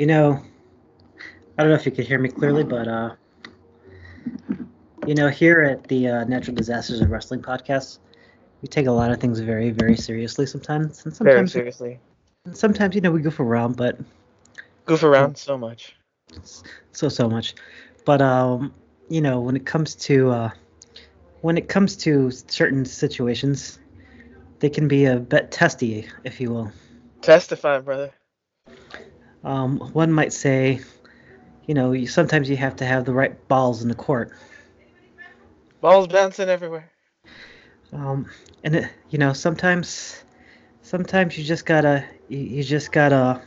You know, I don't know if you can hear me clearly, but uh, you know, here at the uh, Natural Disasters of Wrestling podcast, we take a lot of things very, very seriously sometimes, and Very sometimes, seriously. sometimes you know, we goof around, but Goof around so much. so so much. But um, you know, when it comes to uh, when it comes to certain situations, they can be a bit testy, if you will. Testify, brother. Um, one might say, you know, you, sometimes you have to have the right balls in the court. Balls bouncing everywhere. Um, and it, you know, sometimes, sometimes you just gotta, you, you just gotta,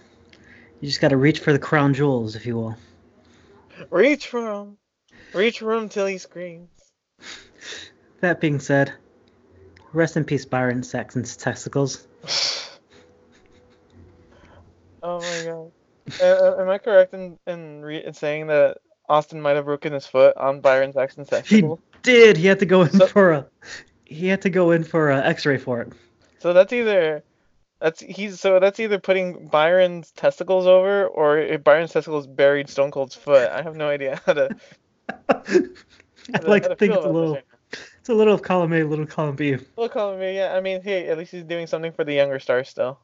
you just gotta reach for the crown jewels, if you will. Reach for him. Reach for him till he screams. That being said, rest in peace, Byron Saxton's testicles. Oh my god. Uh, am I correct in in, re- in saying that Austin might have broken his foot on Byron Saxton's He did. He had to go in So- for a, he had to go in for a X-ray for it. So that's either that's he's so that's either putting Byron's testicles over or if Byron's testicles buried Stone Cold's foot. I have no idea how to. I how to- like to think it's a little, it's a little of column A, a little column B. little column me, yeah. I mean, hey, at least he's doing something for the younger stars still.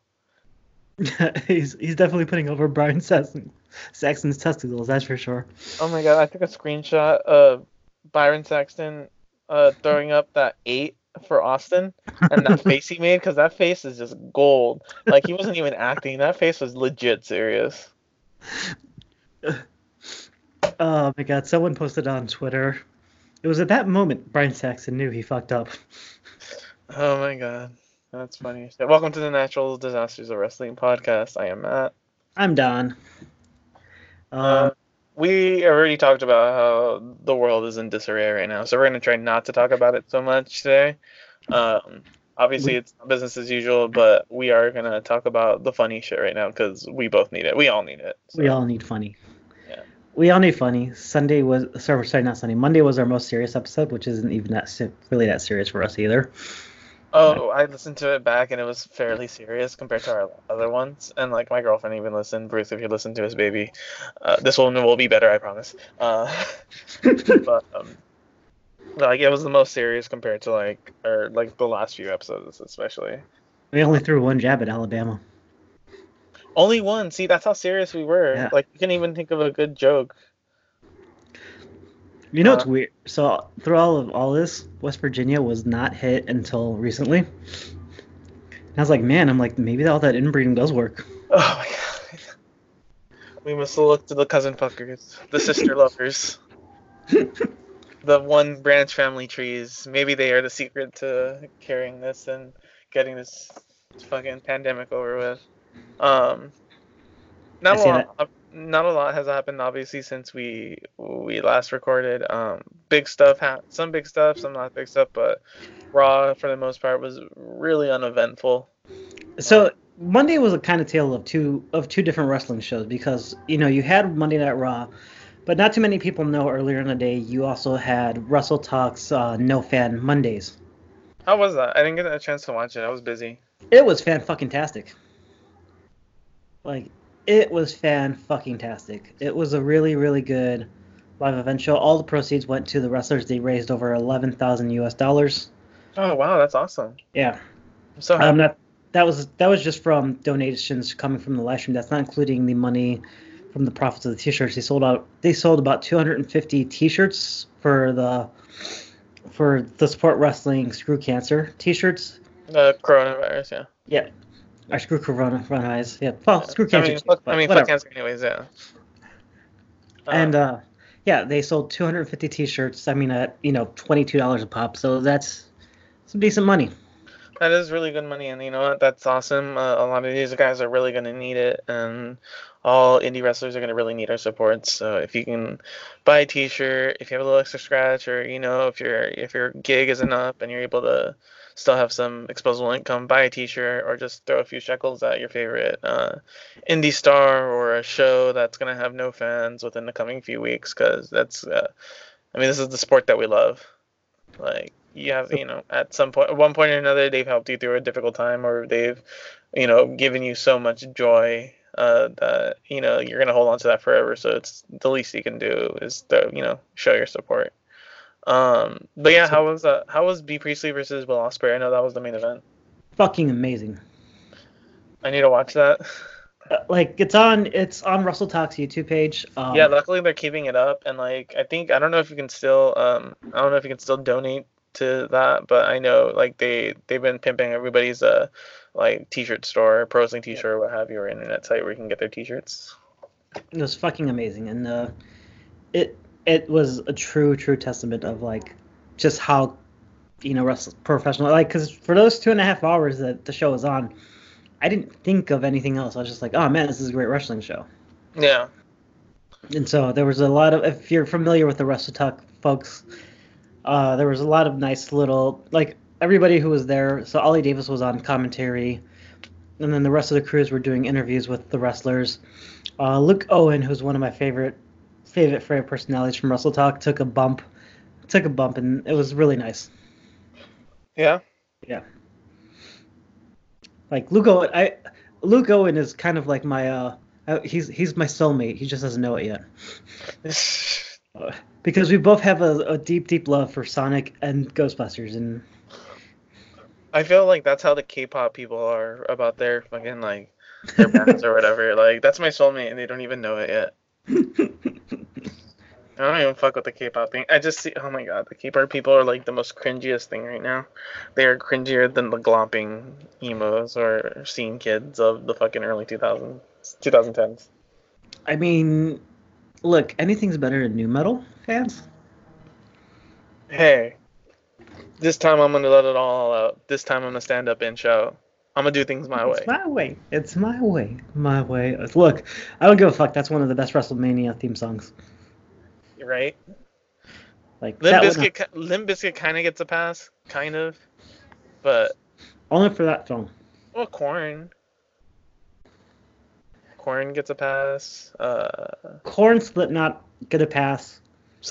he's he's definitely putting over Brian Saxon, Saxon's testicles. That's for sure. Oh my god, I took a screenshot of Byron Saxton uh, throwing up that eight for Austin and that face he made because that face is just gold. Like he wasn't even acting. That face was legit serious. Oh my god! Someone posted on Twitter. It was at that moment Brian Saxon knew he fucked up. Oh my god, that's funny. Welcome to the Natural Disasters of Wrestling podcast. I am Matt. I'm Don. Uh, Um, we already talked about how the world is in disarray right now, so we're gonna try not to talk about it so much today. Um, obviously, it's business as usual, but we are gonna talk about the funny shit right now because we both need it. We all need it. we all need funny. Yeah. We all need funny. Sunday was sorry, sorry, not Sunday. Monday was our most serious episode, which isn't even that really that serious for us either. Oh, I listened to it back and it was fairly serious compared to our other ones. And like my girlfriend even listened. Bruce, if you listen to his baby, uh, this one will be better, I promise. Uh, but um, like it was the most serious compared to like or like the last few episodes, especially. We only threw one jab at Alabama. Only one. See, that's how serious we were. Yeah. Like you couldn't even think of a good joke. You know what's Uh, weird? So through all of all this, West Virginia was not hit until recently. And I was like, man, I'm like, maybe all that inbreeding does work. Oh my god. We must look to the cousin fuckers, the sister lovers, the one branch family trees. Maybe they are the secret to carrying this and getting this fucking pandemic over with. Um, not I a see lot. Not a lot has happened, obviously, since we we last recorded. Um, big stuff, ha- some big stuff, some not big stuff, but Raw for the most part was really uneventful. So Monday was a kind of tale of two of two different wrestling shows because you know you had Monday Night Raw, but not too many people know earlier in the day you also had Wrestle Talks uh, No Fan Mondays. How was that? I didn't get a chance to watch it. I was busy. It was fan fucking tastic. Like it was fan fucking tastic. It was a really really good live event show. All the proceeds went to the wrestlers. They raised over eleven thousand U.S. dollars. Oh wow, that's awesome. Yeah. I'm so. Um, that that was that was just from donations coming from the live stream. That's not including the money from the profits of the t-shirts. They sold out. They sold about 250 t-shirts for the for the Support Wrestling Screw Cancer t-shirts. the coronavirus, yeah. Yeah. Or Screw Corona, Corona Eyes. Yeah. Well, Screw I Cancer. mean, fuck, I mean, fuck cancer, anyways, yeah. and Uh, uh, yeah, they sold 250 t-shirts. I mean, at you know, $22 a pop. So that's some decent money. that is really good money, and you know what? That's awesome. Uh, a lot of these guys are really gonna need it, and all indie wrestlers are gonna really need our support. So if you can buy a T-shirt, if you have a little extra scratch, or you know, if your if your gig isn't up and you're able to still have some disposable income, buy a T-shirt or just throw a few shekels at your favorite uh, indie star or a show that's gonna have no fans within the coming few weeks, because that's, uh, I mean, this is the sport that we love. Like you have, you know, at some point, at one point or another, they've helped you through a difficult time, or they've, you know, given you so much joy uh, that you know you're gonna hold on to that forever. So it's the least you can do is to you know show your support. Um, but yeah, how was uh, how was Bea Priestley versus Will Ospreay? I know that was the main event. Fucking amazing. I need to watch that. Uh, like it's on it's on Wrestle Talk's YouTube page. Um, yeah, luckily they're keeping it up, and like I think I don't know if you can still um I don't know if you can still donate to that, but I know like they they've been pimping everybody's uh like t-shirt store, pro wrestling t-shirt, or what have you, or internet site where you can get their t-shirts. It was fucking amazing, and uh, it it was a true true testament of like just how you know wrestle professional like because for those two and a half hours that the show was on, I didn't think of anything else. I was just like, oh man, this is a great wrestling show. Yeah. And so there was a lot of if you're familiar with the Wrestle Talk folks, uh, there was a lot of nice little like everybody who was there. So Ollie Davis was on commentary, and then the rest of the crews were doing interviews with the wrestlers. Uh, Luke Owen, who's one of my favorite favorite favorite personalities from Wrestle Talk, took a bump, took a bump, and it was really nice. Yeah. Yeah. Like Luke Owen, I Luke Owen is kind of like my uh, uh he's he's my soulmate. He just doesn't know it yet. Because we both have a, a deep deep love for Sonic and Ghostbusters, and I feel like that's how the K-pop people are about their fucking like their bands or whatever. Like that's my soulmate, and they don't even know it yet. I don't even fuck with the K-pop thing. I just see. Oh my god, the K-pop people are like the most cringiest thing right now. They are cringier than the glomping emos or scene kids of the fucking early 2000s, 2010s. I mean, look, anything's better than nu metal fans. Hey, this time I'm gonna let it all out. This time I'm gonna stand up and shout. I'm gonna do things my It's way. my way. It's my way. My way. Look, I don't give a fuck. That's one of the best WrestleMania theme songs. Right? Like Limp Bizkit, ki- Limp Bizkit kind of gets a pass, kind of, but only for that song. well, Korn. Korn gets a pass. Uh, Korn Slipknot get a pass.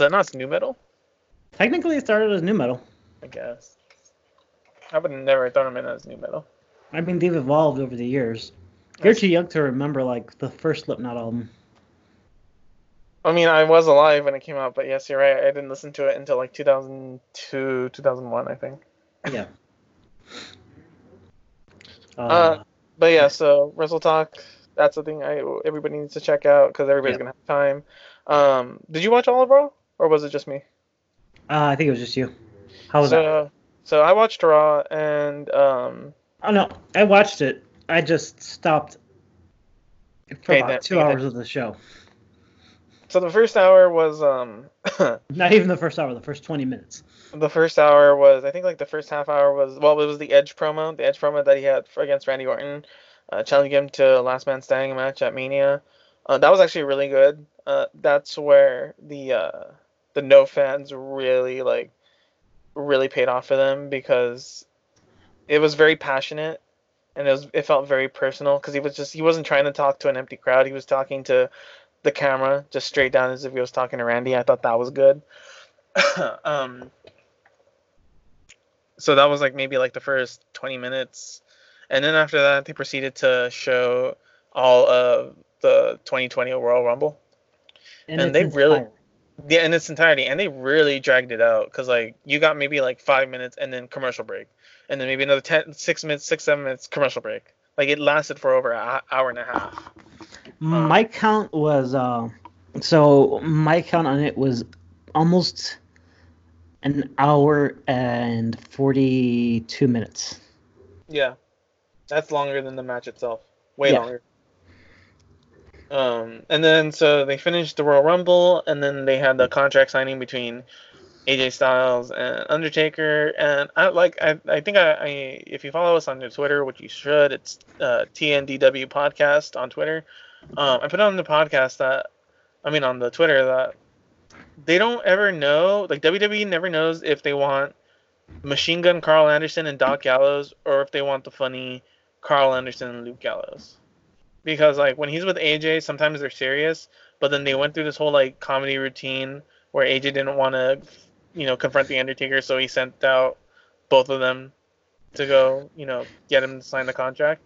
not nu metal, Technically, it started as nu metal. I guess. I would have never thrown them in as nu metal. I mean, they've evolved over the years. You're That's- too young to remember like the first Slipknot album. I mean, I was alive when it came out, but yes, you're right. I didn't listen to it until like 2002, 2001, I think. Yeah. Uh, Uh, But yeah, so Wrestle Talk, that's the thing I everybody needs to check out because everybody's Yeah. gonna have time. Um, did you watch all of Raw, or was it just me? uh, I think it was just you. How was so, that? so I watched Raw, and um, Oh no, I watched it. I just stopped for about two that- hours of the show. So the first hour was um, Not even the first hour. The first twenty minutes. the first hour was I think like the first half hour was well, it was the Edge promo, the Edge promo that he had for, against Randy Orton, uh, challenging him to a Last Man Standing match at Mania. Uh, that was actually really good. Uh, that's where the uh, the no fans really like really paid off for them because it was very passionate and it was it felt very personal because he was just he wasn't trying to talk to an empty crowd. He was talking to the camera just straight down as if he was talking to Randy. I thought that was good. um, so that was like maybe like the first 20 minutes. And then after that they proceeded to show all of the 2020 Royal Rumble. And it's they really- yeah in its entirety. And they really dragged it out because like you got maybe like five minutes and then commercial break. And then maybe another 10 six minutes six seven minutes commercial break. Like it lasted for over an hour and a half My count was uh, so my count on it was almost an hour and forty-two minutes. Yeah, that's longer than the match itself. Way Yeah. longer. Um, and then so they finished the Royal Rumble, and then they had the contract signing between AJ Styles and Undertaker. And I like, I, I think I, I, if you follow us on Twitter, which you should, it's uh, TNDW Podcast on Twitter. Um, I put on the podcast that, I mean, on the Twitter that they don't ever know, like WWE never knows if they want Machine Gun Carl Anderson and Doc Gallows, or if they want the funny Carl Anderson and Luke Gallows. Because like when he's with AJ, sometimes they're serious, but then they went through this whole like comedy routine where AJ didn't want to, you know, confront the Undertaker, so he sent out both of them to go, you know, get him to sign the contract.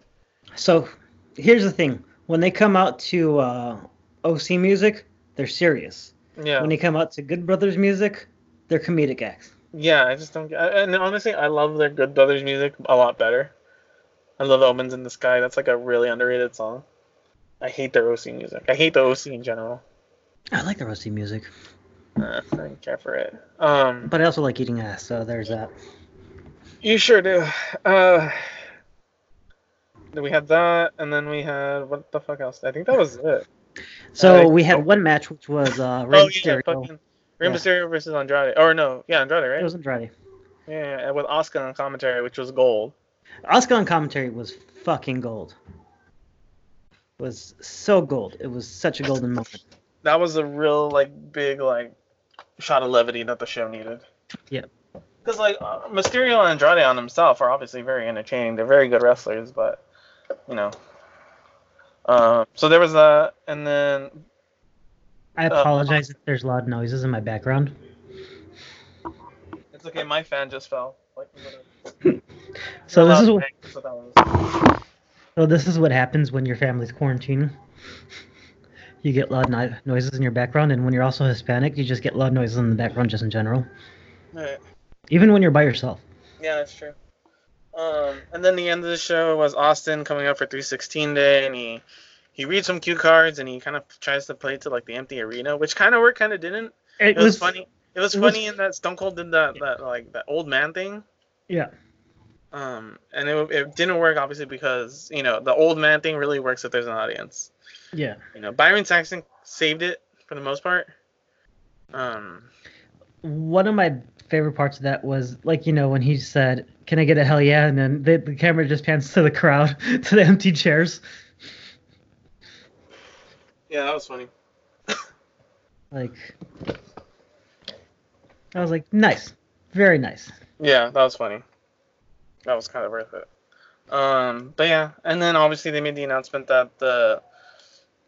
So here's the thing: when they come out to uh, OC music, they're serious. Yeah. When they come out to Good Brothers music, they're comedic acts. Yeah, I just don't get. And honestly, I love their Good Brothers music a lot better. I love Omens in the Sky. That's like a really underrated song. I hate their OC music. I hate the OC in general. I like the OC music, Uh, I don't care for it. Um, but I also like eating ass, so there's that. you sure do. Uh, we had that, and then we had what the fuck else? I think that was it. So Uh, we oh. had one match, which was uh, Rey oh yeah, Mysterio. fucking Rey Yeah. Mysterio versus Andrade. Or no, yeah, Andrade, right? It was Andrade. Yeah, yeah, with Oscar on commentary, which was gold. Oscar on commentary was fucking gold. Was so gold. It was such a golden moment. That was a real like big like shot of levity that the show needed. Yeah. Because like uh, Mysterio and Andrade on themselves are obviously very entertaining. They're very good wrestlers, but you know. Um, so there was that, and then I Uh, apologize if there's loud noises in my background. it's okay. My fan just fell. Like, So this is what, so was- so this is what happens when your family's quarantining. You get loud noises in your background, and when you're also Hispanic, you just get loud noises in the background just in general. Alright. Even when you're by yourself. Yeah, that's true. Um, and then the end of the show was Austin coming up for 316 day, and he he reads some cue cards, and he kind of tries to play to like the empty arena, which kind of worked, kind of didn't. It, It was funny. It was it was- funny in that Stone Cold did that that like that old man thing. Yeah. Um, and it, it didn't work obviously because you know the old man thing really works if there's an audience. Yeah. You know, Byron Saxton saved it for the most part. Um, One of my favorite parts of that was like you know when he said, "Can I get a hell yeah?" and then the, the camera just pans to the crowd, to the empty chairs. yeah, that was funny. Like, I was like, nice, very nice. Yeah, that was funny. That was kind of worth it. Um, but yeah, and then obviously they made the announcement that the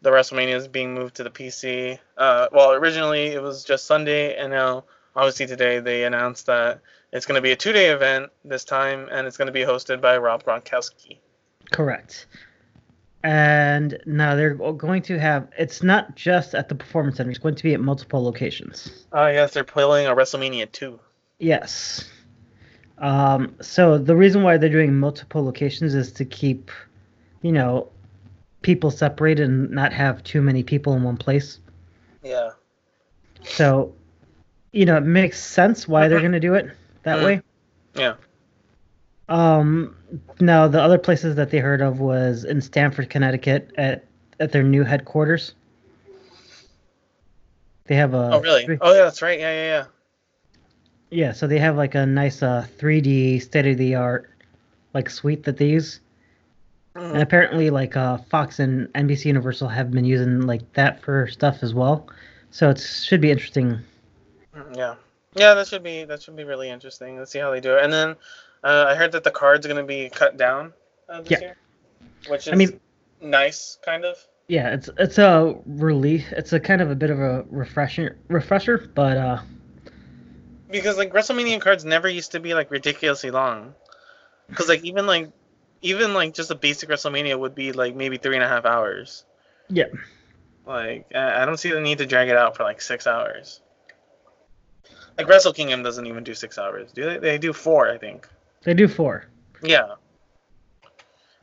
the WrestleMania is being moved to the PC. Uh, well, originally it was just Sunday, and now obviously today they announced that it's going to be a two-day event this time, and it's going to be hosted by Rob Gronkowski. Correct. And now they're going to have. It's not just at the performance center. It's going to be at multiple locations. Oh yes, they're playing a WrestleMania two. Yes. Um, so the reason why they're doing multiple locations is to keep, you know, people separated and not have too many people in one place. Yeah. So, you know, it makes sense why they're going to do it that Mhm. way. Yeah. Um, now the other places that they heard of was in Stamford, Connecticut, at at their new headquarters. They have a oh really? Oh yeah, that's right. Yeah, yeah, yeah. yeah, so they have like a nice uh 3D state of the art like suite that they use. And Mhm. apparently like uh Fox and NBC Universal have been using like that for stuff as well. So it should be interesting. Mm, Yeah. Yeah, that should be that should be really interesting. Let's see how they do it. And then uh, I heard that the card's gonna be cut down uh, this Yeah. year, which is I mean- nice, kind of. Yeah, it's it's a relief. It's a kind of a bit of a refresher refresher, but uh Because like WrestleMania cards never used to be like ridiculously long. Because like even like even like just a basic WrestleMania would be like maybe three and a half hours. Yeah. Like I I don't see the need to drag it out for like six hours. Like Wrestle Kingdom doesn't even do six hours, do they? They do four, I think. they do four. Yeah.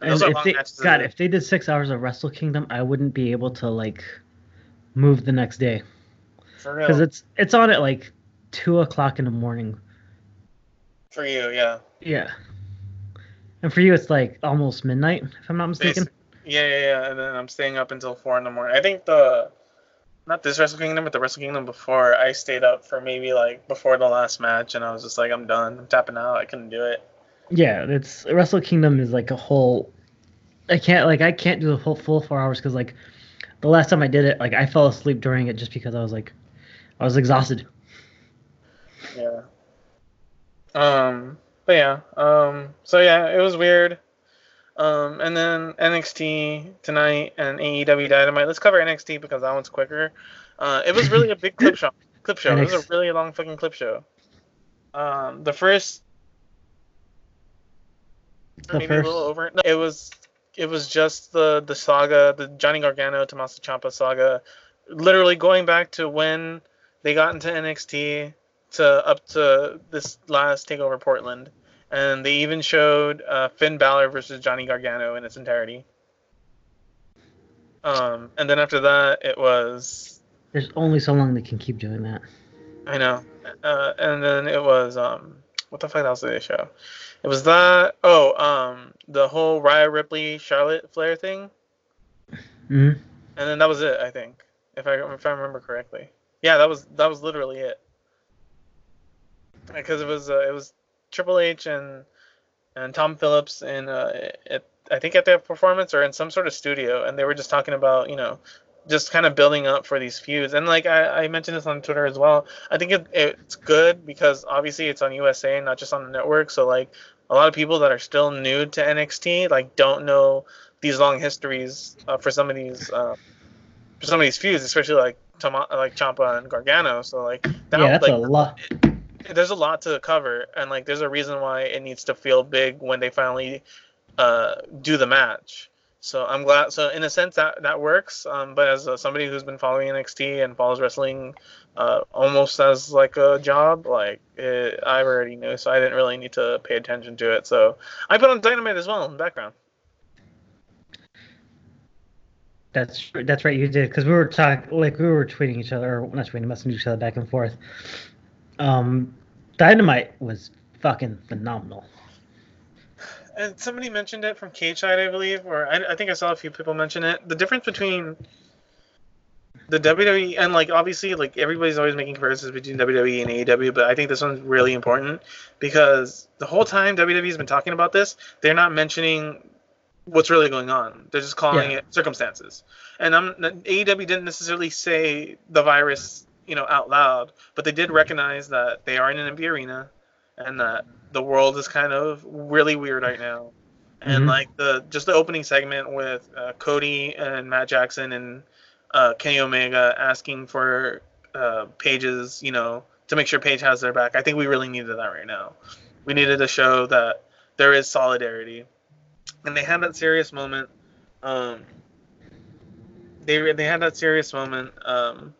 And And if they. God, if they did six hours of Wrestle Kingdom, I wouldn't be able to like move the next day For real. because it's it's on at like two o'clock in the morning. For you, yeah. Yeah, and for you, it's like almost midnight, if I'm not mistaken. Yeah, yeah, yeah. And then I'm staying up until four in the morning. I think the not this Wrestle Kingdom, but the Wrestle Kingdom before, I stayed up for maybe like before the last match, and I was just like, I'm done. I'm tapping out. I couldn't do it. Yeah, it's Wrestle Kingdom is like a whole. I can't like I can't do the whole full four hours because like the last time I did it, like I fell asleep during it just because I was like I was exhausted. Yeah. Um. But yeah. Um. So yeah, it was weird. Um. And then NXT tonight and AEW Dynamite. Let's cover NXT because that one's quicker. Uh. It was really a big clip show. Clip show. It was a really long fucking clip show. Um. The first. The maybe a little over. No, it was it was just the the saga, the Johnny Gargano Tommaso Ciampa saga, literally going back to when they got into NXT to up to this last takeover Portland, and they even showed uh, Finn Balor versus Johnny Gargano in its entirety. Um, and then after that, it was There's only so long they can keep doing that. I know, uh, and then it was um, what the fuck else did they show? It was that oh um, the whole Rhea Ripley Charlotte Flair thing, hmm and then that was it. I think if I if I remember correctly. Yeah, that was that was literally it. Because it was uh, it was Triple H and and Tom Phillips in uh, at, I think at their performance or in some sort of studio, and they were just talking about you know just kind of building up for these feuds. And like I, I mentioned this on Twitter as well. I think it, it's good because obviously it's on USA, and not just on the network. So like a lot of people that are still new to NXT like don't know these long histories uh, for some of these uh, for some of these feuds, especially like Tama- like Ciampa and Gargano. So like that, yeah, that's like, a lot. There's a lot to cover and like there's a reason why it needs to feel big when they finally uh, do the match so i'm glad so in a sense that that works um, but as uh, somebody who's been following nxt and follows wrestling uh, almost as like a job like it, i already knew so i didn't really need to pay attention to it so i put on dynamite as well in the background That's that's right. You did because we were talking like we were tweeting each other, or not tweeting, messaging each other back and forth. Um, Dynamite was fucking phenomenal. and somebody mentioned it from Cage Side, I believe, or I, I think I saw a few people mention it. The difference between the WWE and like obviously like everybody's always making comparisons between WWE and AEW, but I think this one's really important because the whole time WWE's been talking about this, they're not mentioning what's really going on. They're just calling Yeah. it circumstances. And I'm AEW didn't necessarily say the virus, you know, out loud, but they did recognize that they are in an empty arena and that the world is kind of really weird right now. And Mhm. like the just the opening segment with uh, Cody and Matt Jackson and uh, Kenny Omega asking for uh, Page's, you know, to make sure Paige has their back. I think we really needed that right now. We needed to show that there is solidarity, and they had that serious moment. Um, they they had that serious moment. Um,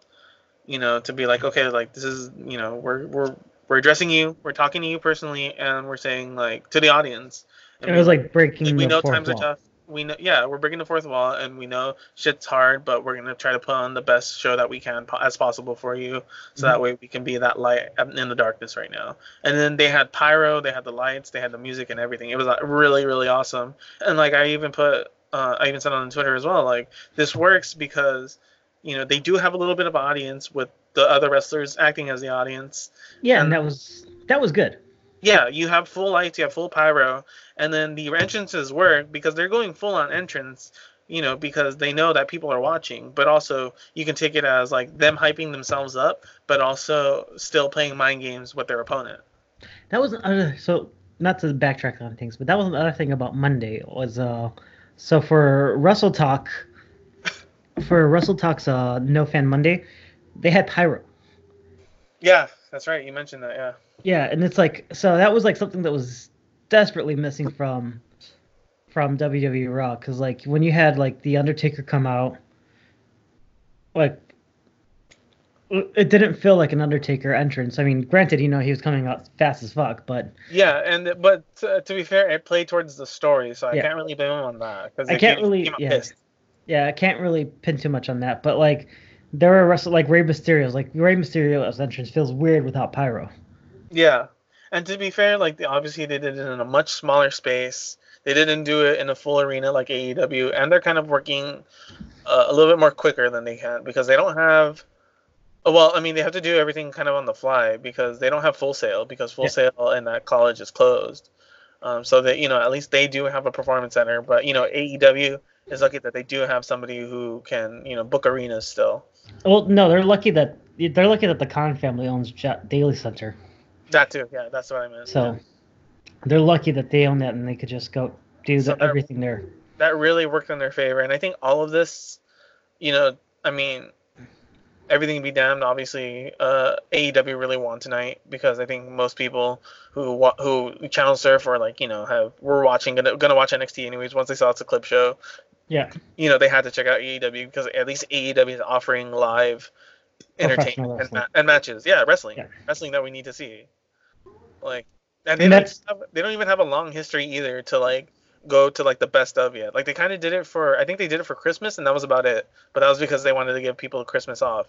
you know, to be like, okay, like this is, you know, we're we're we're addressing you, we're talking to you personally, and we're saying like to the audience. And It was we- like breaking like, we know fourth times are tough. We know, yeah, we're breaking the fourth wall, and we know shit's hard, but we're gonna try to put on the best show that we can po- as possible for you, so that way we can be that light in the darkness right now. And then they had pyro, they had the lights, they had the music and everything. It was like, really, really awesome. And like I even put, uh, I even said on Twitter as well, like this works because, you know, they do have a little bit of audience with the other wrestlers acting as the audience, Yeah, and- and that was that was good. yeah, you have full lights, you have full pyro, and then the entrances work because they're going full on entrance, you know, because they know that people are watching. But also, you can take it as like them hyping themselves up, but also still playing mind games with their opponent. That was another so not to backtrack on things, but that was another thing about Monday was uh so for Wrestle Talk for Wrestle Talk's uh No Fan Monday, they had pyro. Yeah, that's right. You mentioned that. Yeah. Yeah, and it's like so that was like something that was desperately missing from from WWE Raw because like when you had like the Undertaker come out, like it didn't feel like an Undertaker entrance. I mean, granted, you know he was coming out fast as fuck, but Yeah, and but uh, to be fair, it played towards the story, so I Yeah. can't really blame him on that because I can't really- yeah. Yeah, I can't really pin too much on that. But like there were wrestlers like Rey Mysterio's like Rey Mysterio's entrance feels weird without pyro. Yeah, and to be fair, like they, obviously they did it in a much smaller space. They didn't do it in a full arena like AEW, and they're kind of working uh, a little bit more quicker than they can because they don't have. Well, I mean, they have to do everything kind of on the fly because they don't have Full Sail because Full Yeah. Sail in that college is closed. Um, so that you know, at least they do have a performance center. But you know, AEW is lucky that they do have somebody who can you know book arenas still. Well, no, they're lucky that they're lucky that the Khan family owns Daily Center. That too, yeah, that's what I meant. So they're lucky that they own that and they could just go do So the, everything there. that really worked in their favor. And I think all of this, you know, I mean, everything be damned. Obviously, uh, AEW really won tonight because I think most people who wa- who channel surf or like you know have were watching gonna gonna watch NXT anyways. Once they saw it's a clip show, Yeah. you know they had to check out AEW because at least AEW is offering live entertainment and, ma- and matches. Yeah, wrestling, Yeah. wrestling that we need to see. Like, and they don't, have, they don't even have a long history either to like go to like the best of yet. Like they kind of did it for I think they did it for Christmas and that was about it. But that was because they wanted to give people Christmas off.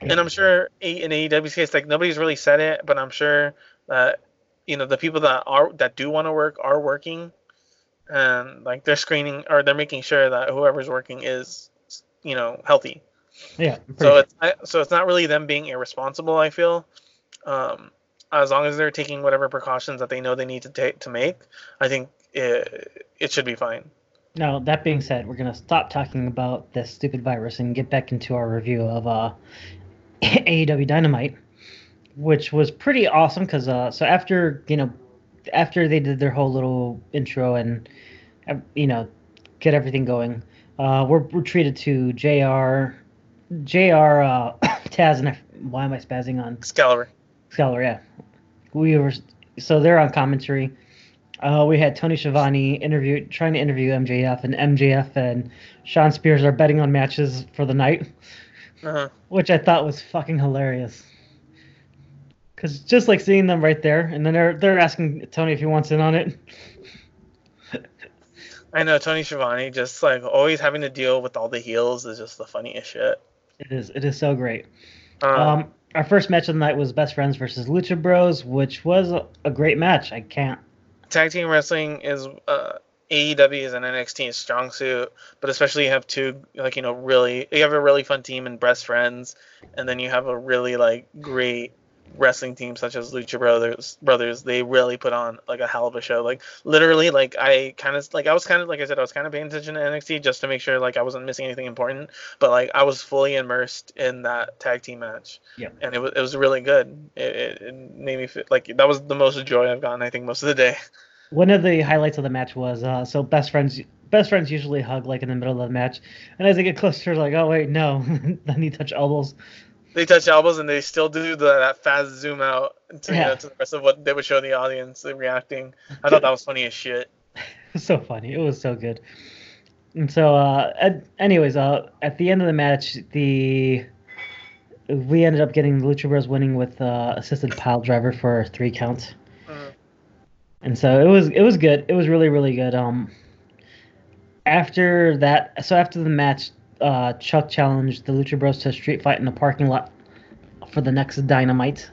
And I'm sure in AEW's case, like nobody's really said it, but I'm sure that you know the people that are that do want to work are working, and like they're screening or they're making sure that whoever's working is you know healthy. Yeah. So it's I, so it's not really them being irresponsible. I feel, um, as long as they're taking whatever precautions that they know they need to take to make, I think it, it should be fine. Now, that being said, we're going to stop talking about this stupid virus and get back into our review of uh, AEW Dynamite, which was pretty awesome because, uh, so after, you know, after they did their whole little intro and, you know, get everything going, uh, we're, we're treated to JR, JR, uh, Taz, and I, why am I spazzing on Excalibur. Scholar, yeah. We were so they're on commentary. Uh, we had Tony Schiavone interview trying to interview MJF, and MJF and Shawn Spears are betting on matches for the night, Uh-huh. which I thought was fucking hilarious. Cause just like seeing them right there, and then they're they're asking Tony if he wants in on it. I know Tony Schiavone just like always having to deal with all the heels is just the funniest shit. It is it is so great. Um, Um, our first match of the night was Best Friends versus Lucha Bros, which was a, a great match. I can't. Tag team wrestling is uh, AEW is an NXT strong suit, but especially you have two like you know really you have a really fun team and Best Friends, and then you have a really like great wrestling team such as Lucha Brothers. Brothers they really put on like a hell of a show. Like literally, like I kind of like I was kind of like I said I was kind of paying attention to NXT just to make sure like I wasn't missing anything important, but like I was fully immersed in that tag team match. yeah And it was it was really good. It, it, it made me feel like that was the most joy I've gotten I think most of the day. one of the highlights of the match was uh, so best friends best friends usually hug like in the middle of the match and as they get closer like oh wait no then you touch elbows they touch elbows and they still do the, that fast zoom out to, you know, to the rest of what they would show the audience reacting. I thought that was funny as shit. so funny it was so good and so uh anyways uh at the end of the match the we ended up getting the lucha bros winning with uh assisted pile driver for three count Mhm. and so it was it was good it was really really good um after that so after the match uh chuck challenged the lucha bros to a street fight in the parking lot for the next dynamite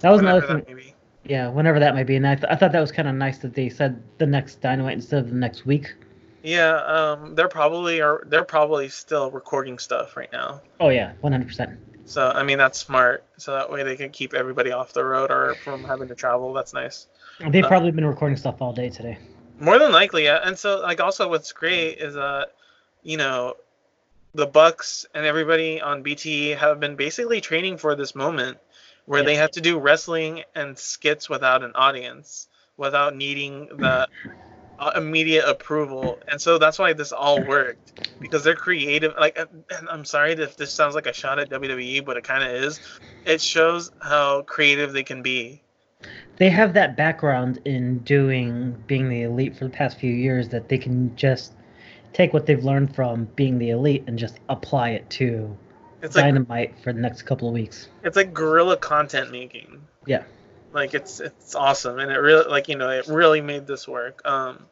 that was Whenever another that thing yeah whenever that might be and i, th- I thought that was kind of nice that they said the next dynamite instead of the next week Yeah, um, they're probably are they're probably still recording stuff right now. oh yeah 100% So I mean that's smart. So that way they can keep everybody off the road or from having to travel. That's nice. they've Uh, probably been recording stuff all day today More than likely, yeah. And so like also what's great is that you know the Bucks and everybody on BT have been basically training for this moment where they have to do wrestling and skits without an audience, without needing the uh, immediate approval. And so that's why this all worked because they're creative. Like, I'm sorry if this sounds like a shot at WWE, but it kind of is. It shows how creative they can be. they have that background in doing being the elite for the past few years that they can just take what they've learned from being the elite and just apply it to It's like dynamite for the next couple of weeks it's like guerrilla content making. Yeah. Like it's it's awesome, and it really like you know it really made this work. Um,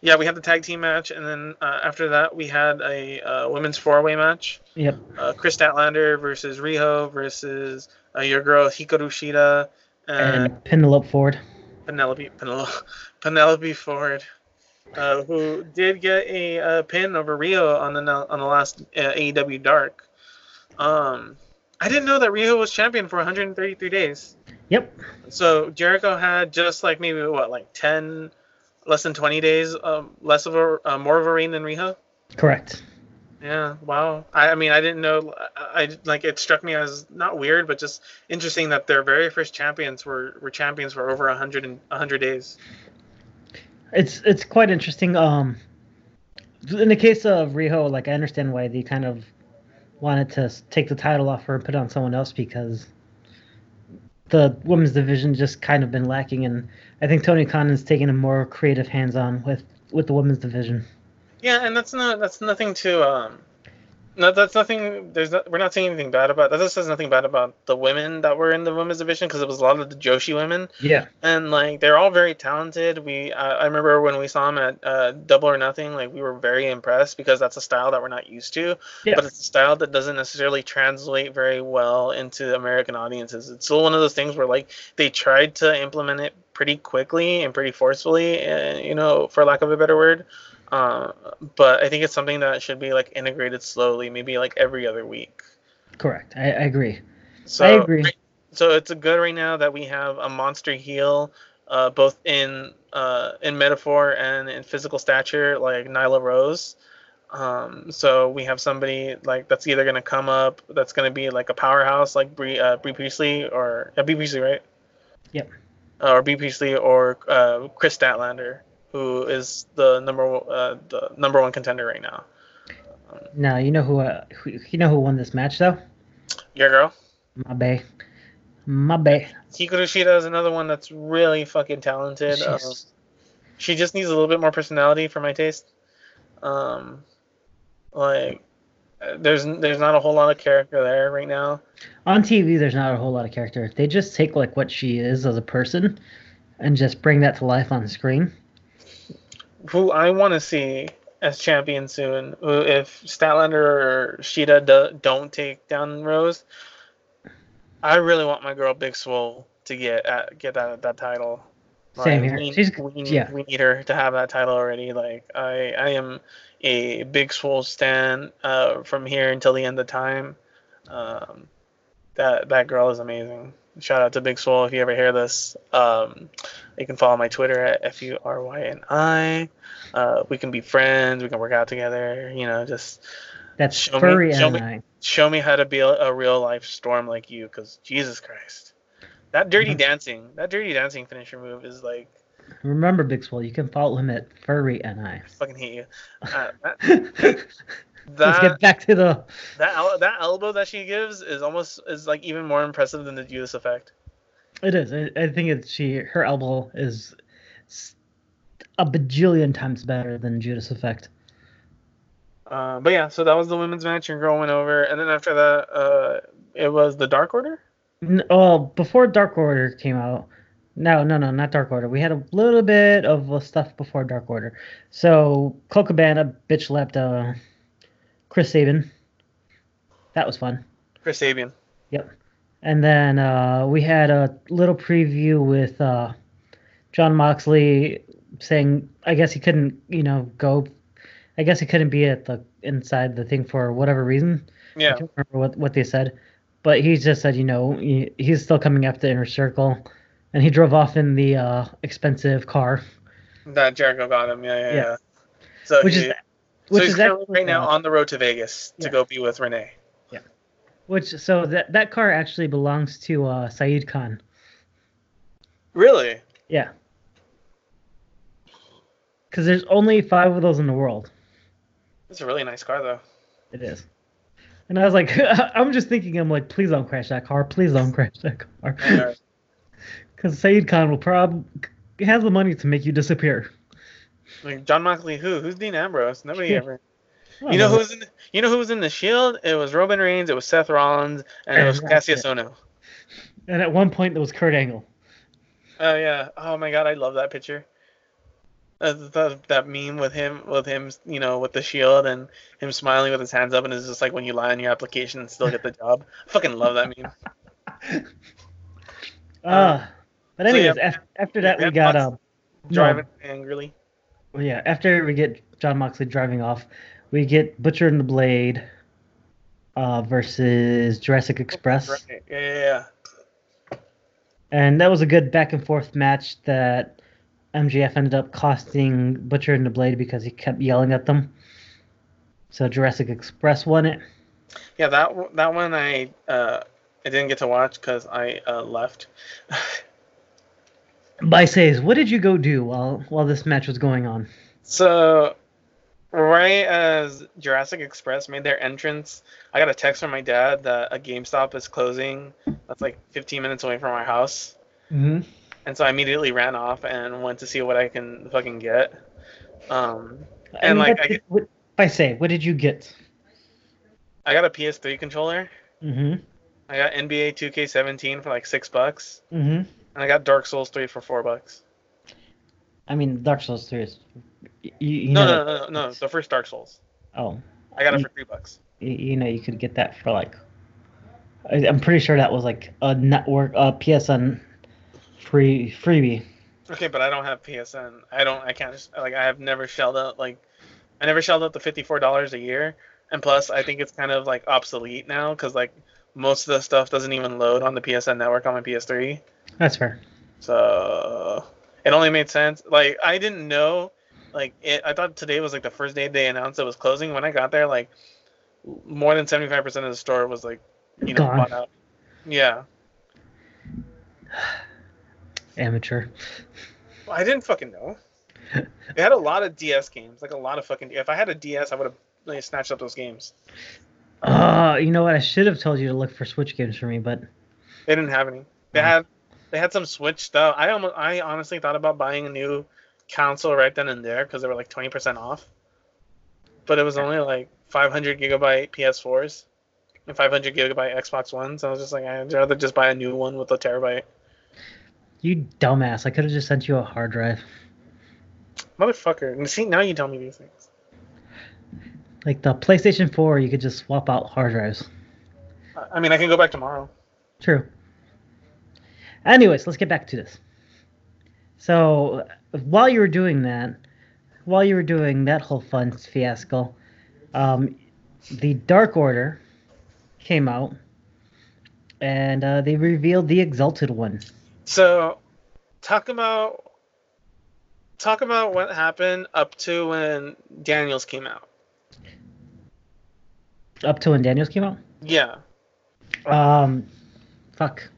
yeah, we had the tag team match, and then uh, after that we had a uh, women's four way match. yep Uh, Kris Statlander versus Riho versus uh, your girl Hikaru Shida and, and penelope ford Penelope Penelope Penelope Ford. Uh, who did get a uh, pin over Riho on the on the last uh, AEW Dark? Um, I didn't know that Riho was champion for 133 days. yep So Jericho had just like maybe what, like 10, less than 20 days, um, less of a uh, more of a reign than Riho. correct Yeah, wow. I, I mean, I didn't know. I, I like it struck me as not weird, but just interesting that their very first champions were were champions for over 100 and 100 days. It's it's quite interesting um in the case of riho like i understand why they kind of wanted to take the title off her and put it on someone else because the women's division just kind of been lacking, and I think Tony Khan is taking a more creative hands-on with with the women's division. Yeah, and that's not that's nothing to um no that's nothing there's not, we're not saying anything bad about that says nothing bad about the women that were in the women's division because it was a lot of the Joshi women Yeah, and like they're all very talented. We uh, I remember when we saw them at uh, Double or Nothing like we were very impressed because that's a style that we're not used to, yeah, but it's a style that doesn't necessarily translate very well into American audiences. It's still one of those things where like they tried to implement it pretty quickly and pretty forcefully, uh, you know, for lack of a better word. Uh, but I think it's something that should be like integrated slowly, maybe like every other week. correct. I, I agree. So I agree. so it's a good right now that we have a monster heel, uh, both in uh, in metaphor and in physical stature, like Nyla Rose. Um, so we have somebody like that's either gonna come up, that's gonna be like a powerhouse, like Brie, uh, Brie Priestley or uh, Brie Priestley, right? Yep. Uh, or Brie Priestley or uh, Kris Statlander, who is the number one- uh, the number one contender right now. Now you know who, uh, who you know who won this match though. Your girl. My bay, my bay. Hikaru Shida is another one that's really fucking talented. Um, she just needs a little bit more personality for my taste. Um, like there's there's not a whole lot of character there right now. on TV, there's not a whole lot of character. They just take like what she is as a person, and just bring that to life on the screen. Who I want to see as champion soon, who- if Statlander or Shida do, don't take down Rose, I really want my girl Big Swole to get at, get that that title. Same Like, here. We, She's- we, yeah. we need her to have that title already. Like I I am a Big Swole stan uh, from here until the end of time. Um, that that girl is amazing. Shout out to Big Swole if you ever hear this. Um, you can follow my Twitter at f u r y n i. Uh, we can be friends. We can work out together. You know, just That's Show me- furry show and me- I. show me how to be a, a real life storm like you. Because Jesus Christ, that dirty Mhm. dancing, that dirty dancing finisher move is like Remember, Big Swole, you can follow him at furry and I. fucking hate you. Uh, that Let's get back to the. that, that elbow that she gives is almost is like even more impressive than the Judas effect. It is. I, I think it's she. Her elbow is a bajillion times better than Judas Effect. Uh, but yeah, so that was the women's match. Your girl went over, and then after that, uh, it was the Dark Order. N- Oh, before Dark Order came out. No, no, no, not Dark Order. We had a little bit of stuff before Dark Order. So, Colt Cabana bitch slapped uh, Chris Sabin. That was fun. Chris Sabian. Yep. And then uh, we had a little preview with uh, Jon Moxley saying, I guess he couldn't, you know, go. I guess he couldn't be at the inside the thing for whatever reason. I Yeah, can't remember what, what they said, but he just said, you know, he, he's still coming after Inner Circle, and he drove off in the uh, expensive car, that Jericho got him. Yeah, yeah, Yeah. yeah. So which he, is so which he's is currently actually, right now on the road to Vegas to go be with Renee. Yeah. Which so that that car actually belongs to uh, Shahid Khan. Really? Yeah, because there's only five of those in the world. It's a really nice car though. It is. And I was like, I'm just thinking, I'm like, please don't crash that car. Please don't crash that car. Because Shahid Khan will probably has the money to make you disappear. Like Jon Moxley, who? Who's Dean Ambrose? Nobody ever. You know who was in? The, you know who was in the Shield? It was Roman Reigns. It was Seth Rollins, and it was Cassius it. Ohno. And at one point, there was Kurt Angle. Oh yeah. Oh my God, I love that picture. Uh, that, that meme with him, with him, you know, with the shield and him smiling with his hands up, and it's just like when you lie on your application and still get the job. I fucking love that meme. Uh, but so yeah, anyways, after that, we got um, no, Driving angrily. Well, yeah. After we get Jon Moxley driving off, we get Butcher and the Blade uh, versus Jurassic Express, Right. Yeah, yeah, yeah. and that was a good back and forth match that MJF ended up costing Butcher and the Blade because he kept yelling at them. So Jurassic Express won it. Yeah, that that one I uh I didn't get to watch because I uh, left. By says, what did you go do while while this match was going on? So right as Jurassic Express made their entrance, I got a text from my dad that a GameStop is closing. That's like 15 minutes away from our house. Mm-hmm. And so I immediately ran off and went to see what I can fucking get. Um, I and like what I, did- what- I say, what did you get? I got a PS3 controller. Mm-hmm. I got NBA 2K17 for like six bucks, Mm-hmm. And I got Dark Souls 3 for four bucks. I mean, Dark Souls 3 is. You, you No, know, no, no, no, no, the first Dark Souls. Oh, I got it You- for three bucks. you, know, you could get that for like. I'm pretty sure that was like a network, a PSN free freebie. Okay, but I don't have PSN. I don't. I can't like. I have never shelled out like. I never shelled out the fifty-four dollars a year, and plus, I think it's kind of like obsolete now because like most of the stuff doesn't even load on the PSN network on my PS3. That's fair. So it only made sense. Like I didn't know. Like it, I thought today was like the first day they announced it was closing. When I got there, like more than seventy-five percent of the store was like, you know, Gone. bought out. Yeah, Amateur. I didn't fucking know. They had a lot of DS games, like a lot of fucking. If I had a DS, I would have like, snatched up those games. Uh, you know what? I should have told you to look for Switch games for me, but They didn't have any. They had they had some Switch stuff. I almost I honestly thought about buying a new console right then and there because they were like twenty percent off. But it was only like five hundred gigabyte PS4s and five hundred gigabyte Xbox Ones. I was just like, I'd rather just buy a new one with a terabyte. you dumbass. I could have just sent you a hard drive. Motherfucker. And see, now you tell me these things. Like the PlayStation 4, you could just swap out hard drives. I mean, I can go back tomorrow. True. Anyways, let's get back to this. So, while you were doing that, while you were doing that whole fun fiasco, um, the Dark Order came out, and uh, they revealed the Exalted One. So, talk about talk about what happened up to when Daniels came out. Up to when Daniels came out. Yeah. Um, fuck.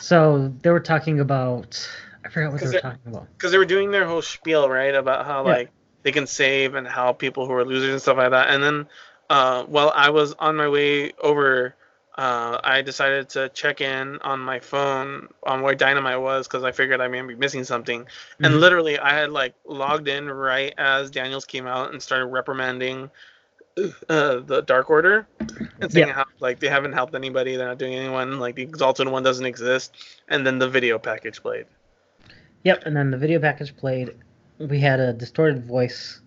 So they were talking about. I forgot what they were talking about. because they were doing their whole spiel right about how Yeah. like they can save and help people who are losers and stuff like that and then uh, while i was on my way over uh, i decided to check in on my phone on where dynamite was because i figured i may be missing something and Mhm. literally i had like logged in right as daniels came out and started reprimanding uh, the dark order and saying Yeah. how like they haven't helped anybody they're not doing anyone like the exalted one doesn't exist and then the video package played Yep, and then the video package played. We had a distorted voice.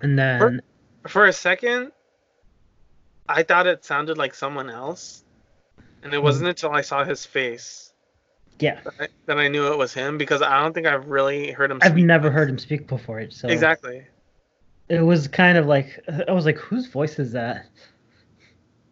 And then for a second, I thought it sounded like someone else, and it wasn't until I saw his face yeah, that I, that I knew it was him because I don't think I've really heard him. I've never heard him speak before it, so Exactly. It was kind of like I was like, whose voice is that?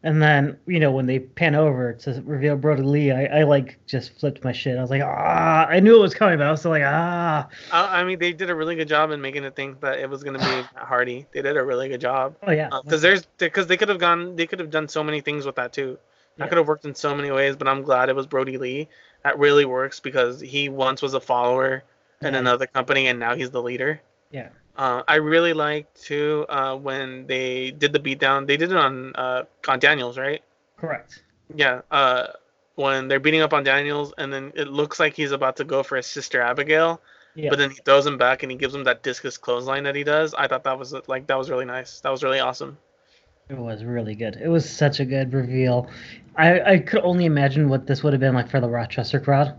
And then you know when they pan over to reveal Brodie Lee, I, I like just flipped my shit. I was like, ah, I knew it was coming, but I was still like, ah, I, I mean, they did a really good job in making it think that it was gonna be Matt Hardy. They did a really good job oh yeah, because there's because they could have gone, they could have done so many things with that too. That Yeah. could have worked in so many ways, but I'm glad it was Brodie Lee. That really works because he once was a follower in Yeah. another company and now he's the leader. yeah, Uh, I really liked too uh, when they did the beatdown. They did it on uh, on Daniels, right? correct. Yeah. Uh, when they're beating up on Daniels, and then it looks like he's about to go for his sister Abigail, Yeah, but then he throws him back and he gives him that discus clothesline that he does. I thought that was like that was really nice. That was really awesome. It was really good. It was such a good reveal. I, I could only imagine what this would have been like for the Rochester crowd.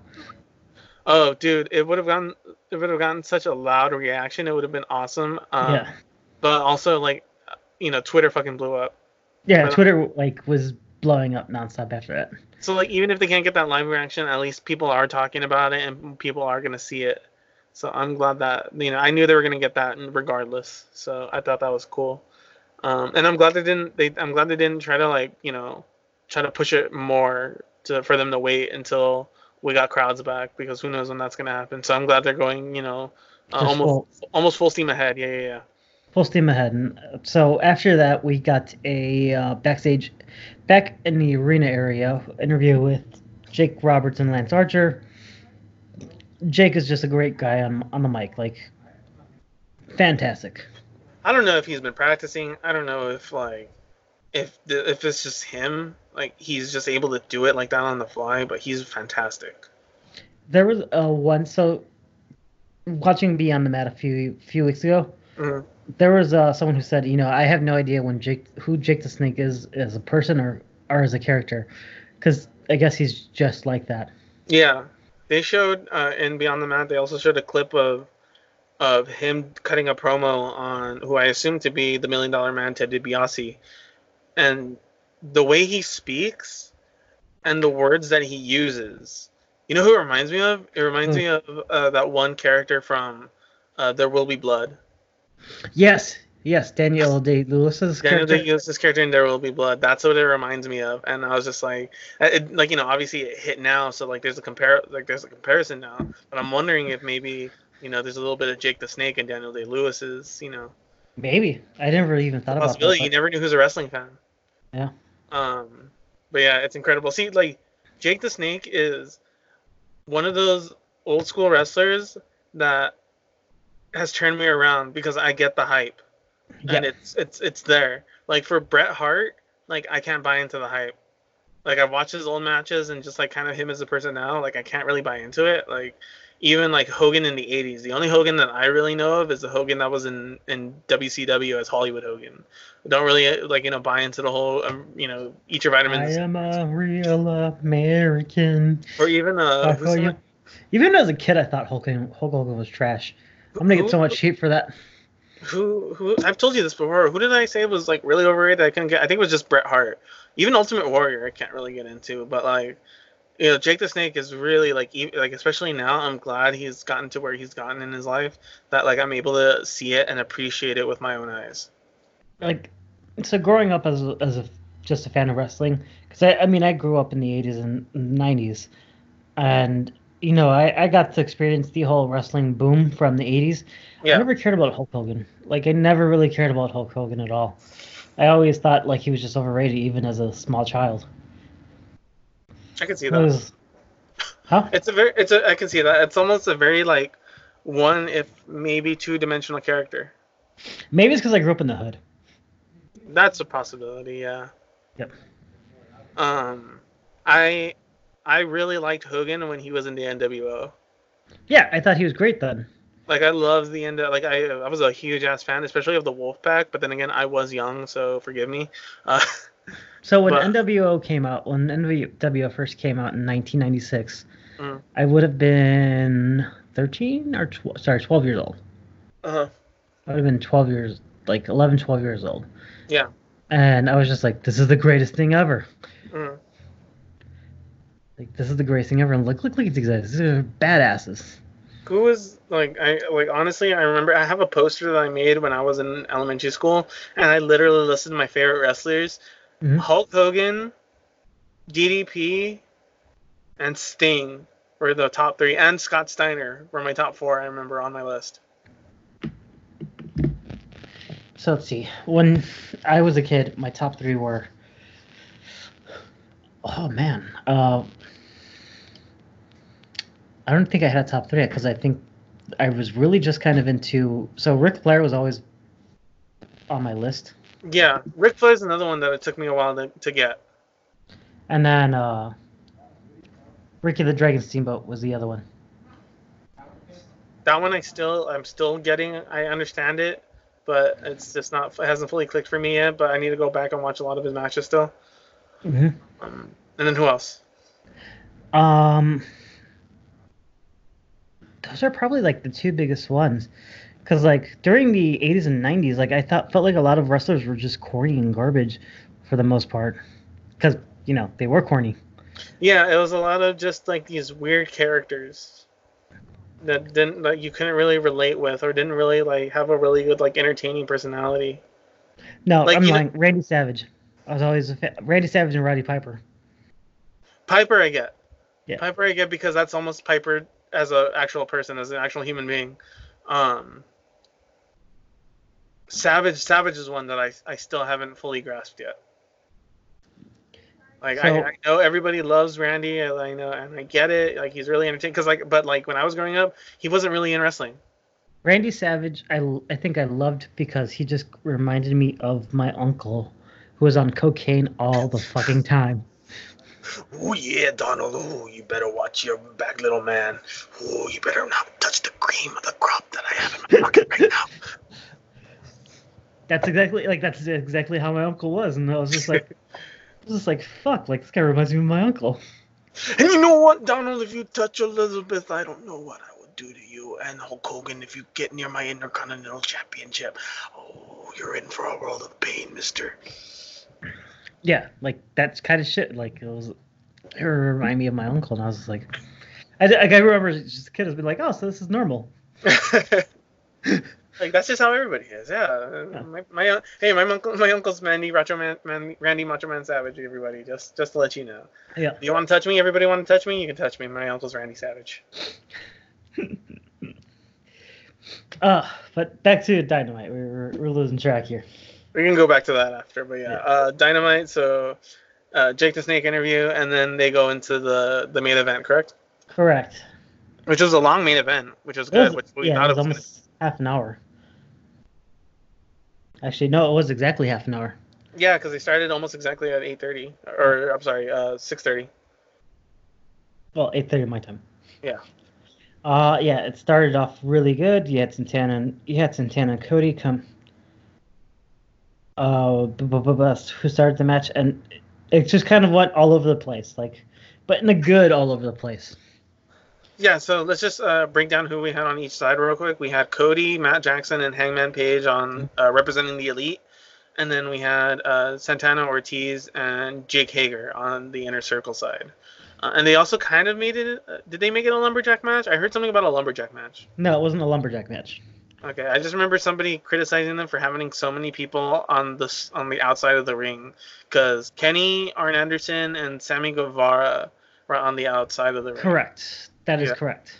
Oh, dude, it would have gotten it would have gotten such a loud reaction. It would have been awesome. Um, yeah. But also like, you know, Twitter fucking blew up. Yeah, but- Twitter like was blowing up nonstop after that. So like even if they can't get that live reaction, at least people are talking about it and people are gonna see it. So I'm glad that you know I knew they were gonna get that regardless. So I thought that was cool. Um, and I'm glad they didn't. They I'm glad they didn't try to like you know try to push it more to for them to wait until we got crowds back because who knows when that's gonna happen. So I'm glad they're going you know uh, almost almost full steam ahead. Yeah yeah yeah. Full steam ahead. And uh, so after that, we got a uh, backstage, back in the arena area interview with Jake Roberts and Lance Archer. Jake is just a great guy on on the mic. Like, fantastic. I don't know if he's been practicing. I don't know if like if the, if it's just him, like he's just able to do it like that on the fly. But he's fantastic. There was a one so watching Beyond the Mat a few few weeks ago. Mhm. There was uh, someone who said, you know, I have no idea when Jake who Jake the Snake is as a person or or as a character, because I guess he's just like that. Yeah, they showed uh, in Beyond the Mat. They also showed a clip of of him cutting a promo on who I assume to be the Million Dollar Man, Ted DiBiase, and the way he speaks and the words that he uses. You know who it reminds me of? It reminds Who? me of uh, that one character from uh, There Will Be Blood. Yes, yes, Daniel Day Lewis's Daniel character. Day Lewis's character in There Will Be Blood. That's what it reminds me of, and I was just like, it, like you know, obviously it hit now, so like there's a compare, like there's a comparison now. But I'm wondering if maybe you know there's a little bit of Jake the Snake and Daniel Day Lewis's, you know, Maybe I never even thought about that. possibility. You never knew who's a wrestling fan. Yeah. Um, but yeah, it's incredible. See, like Jake the Snake is one of those old school wrestlers that has turned me around because I get the hype and it's it's it's there. Like for Bret Hart, like I can't buy into the hype. Like I've watched his old matches and just like kind of him as a person now, like I can't really buy into it. Like even like Hogan in the '80s, the only Hogan that I really know of is the Hogan that was in in WCW as Hollywood Hogan. I don't really like you know buy into the whole um, you know eat your vitamins. I am a real American. or even uh I who's call the- you- Even as a kid, I thought Hulk Hogan, Hulk Hogan was trash. I'm gonna get so much heat for that. who who I've told you this before. Who did I say was like really overrated? I couldn't get. I think it was just Bret Hart. Even Ultimate Warrior, I can't really get into. But like, you know, Jake the Snake is really like like especially now. I'm glad he's gotten to where he's gotten in his life that like I'm able to see it and appreciate it with my own eyes. Like, so growing up as a, as a just a fan of wrestling, because I, I mean I grew up in the 80s and 90s, and you know I, I got to experience the whole wrestling boom from the 80s. Yeah. I never cared about Hulk Hogan. Like I never really cared about Hulk Hogan at all. I always thought like he was just overrated, even as a small child. I can see that. huh? It's a very it's a I can see that. It's almost a very like one if maybe two dimensional character. Maybe it's because I grew up in the hood. That's a possibility, yeah. Yep. Um, I I really liked Hogan when he was in the NWO. Yeah, I thought he was great then. Like I love the end. Like I I was a huge ass fan, especially of the Wolfpack. But then again, I was young, so forgive me. Uh, So when But- NWO came out, when NWO first came out in 1996, Mm. I would have been 13 or 12, sorry, 12 years old. uh, huh. I would have been 12 years, like 11, 12 years old. Yeah. And I was just like, this is the greatest thing ever. mm. Like, this is the greatest thing ever. And look, look, look at these guys. These are badasses. Who was like I like honestly I remember I have a poster that I made when I was in elementary school, and I literally listed my favorite wrestlers: Mhm. Hulk Hogan, DDP, and Sting were the top three, and Scott Steiner were my top four. I remember on my list. So let's see. When I was a kid, my top three were. Oh man, uh, I don't think I had a top three because I think I was really just kind of into. So Ric Flair was always on my list, Yeah, Ric Flair's another one that it took me a while to, to get. and then uh, Ricky the Dragon Steamboat was the other one. That one I still I'm still getting. I understand it, but it's just not. It hasn't fully clicked for me yet. But I need to go back and watch a lot of his matches still. hmm Um, and then who else? Um, those are probably like the two biggest ones, because like during the '80s and '90s, like I thought felt like a lot of wrestlers were just corny and garbage, for the most part, because you know they were corny. Yeah, it was a lot of just like these weird characters that didn't that you couldn't really relate with or didn't really like have a really good like entertaining personality. No, Like, I'm know- Randy Savage. I was always a fan. Randy Savage and Roddy Piper. Piper I get. Yeah. Piper I get because that's almost Piper as an actual person, as an actual human being. Um Savage Savage is one that I I still haven't fully grasped yet. Like So- I, I know everybody loves Randy, and I know, and I get it. Like he's really entertaining. Cause like, but like when I was growing up, he wasn't really in wrestling. Randy Savage, I, I think I loved because he just reminded me of my uncle who was on cocaine all the fucking time. Oh yeah, Donald. Oh, you better watch your back, little man. Oh, you better not touch the cream of the crop that I have in my pocket right now. That's exactly like that's exactly how my uncle was, and I was just like, I was just like, fuck, like this guy reminds me of my uncle. And you know what, Donald? If you touch Elizabeth, I don't know what I would do to you. And Hulk Hogan, if you get near my Intercontinental Championship, oh, you're in for a world of pain, Mister. Yeah, like that's kind of shit. Like it was, it reminded me of my uncle, and I was just like, I, like, I remember just a kid has been like, oh, so this is normal. like that's just how everybody is. Yeah. yeah. My, my hey, my uncle, my uncle's Mandy Macho Man, Randy Macho Man Savage. Everybody, just just to let you know. Yeah. Do you want to touch me? Everybody want to touch me? You can touch me. My uncle's Randy Savage. uh, but back to Dynamite. We're, we're losing track here. We can go back to that after, but yeah, yeah. Uh, Dynamite. So, uh, Jake the Snake interview, and then they go into the the main event, correct? Correct. Which was a long main event, which was good. Was, which we yeah, thought it was, it was almost gonna... half an hour. Actually, no, it was exactly half an hour. Yeah, because they started almost exactly at eight thirty, or I'm sorry, uh, six thirty. Well, eight thirty my time. Yeah. Uh, yeah, it started off really good. You had Santana, and, you had Santana and Cody come. Uh, who started the match, and it just kind of went all over the place, like, but in a good all over the place. Yeah, so let's just uh, break down who we had on each side real quick. We had Cody, Matt Jackson, and Hangman Page on uh, representing the Elite, and then we had uh, Santana Ortiz and Jake Hager on the Inner Circle side. Uh, and they also kind of made it. Uh, did they make it a lumberjack match? I heard something about a lumberjack match. No, it wasn't a lumberjack match. Okay, I just remember somebody criticizing them for having so many people on the on the outside of the ring, because Kenny, Arn Anderson, and Sammy Guevara were on the outside of the ring. Correct. That is yeah. correct.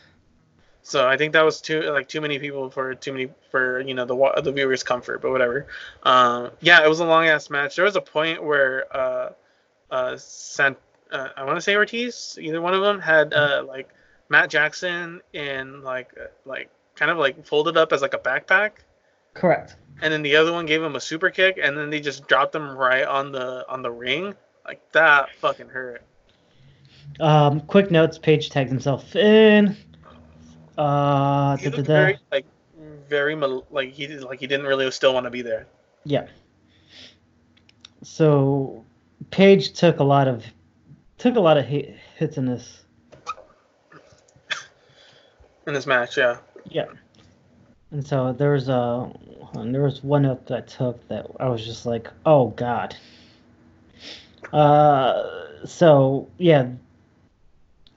So I think that was too like too many people for too many for you know the the viewers' comfort, but whatever. Um, yeah, it was a long ass match. There was a point where uh, uh, Sant, uh, I want to say Ortiz, either one of them had uh, like Matt Jackson in like uh, like kind of like folded up as like a backpack. Correct. And then the other one gave him a super kick, and then they just dropped him right on the on the ring. Like that fucking hurt. Um, quick notes: Page tags himself in. Uh, he looked very like very like he like he didn't really still want to be there. Yeah. So, Page took a lot of took a lot of hit, hits in this. In this match, yeah. Yeah. And so there was a there was one note that I took that I was just like, oh god. Uh, so yeah,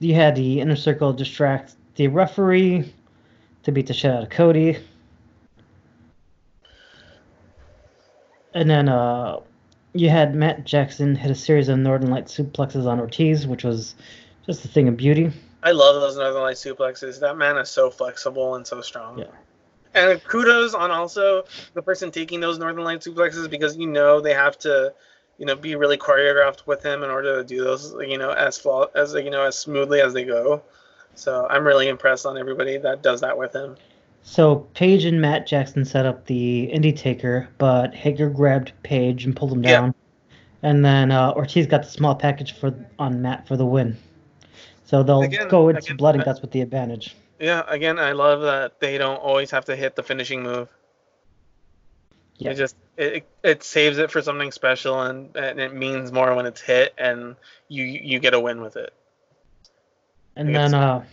you had the inner circle distract the referee to beat the shit out of Cody. And then uh, you had Matt Jackson hit a series of Northern Light suplexes on Ortiz, which was just a thing of beauty. I love those Northern Light suplexes. That man is so flexible and so strong. Yeah. And kudos on also the person taking those Northern Light suplexes because you know they have to you know, be really choreographed with him in order to do those, you know, as flaw as you know as smoothly as they go. So I'm really impressed on everybody that does that with him. So Page and Matt Jackson set up the Indie Taker, but Hager grabbed Page and pulled him down, yeah. and then uh, Ortiz got the small package for on Matt for the win. So they'll again, go into again, blood and guts with the advantage. Yeah, again, I love that they don't always have to hit the finishing move. Yeah. It just it, it saves it for something special and, and it means more when it's hit and you you get a win with it. And then uh,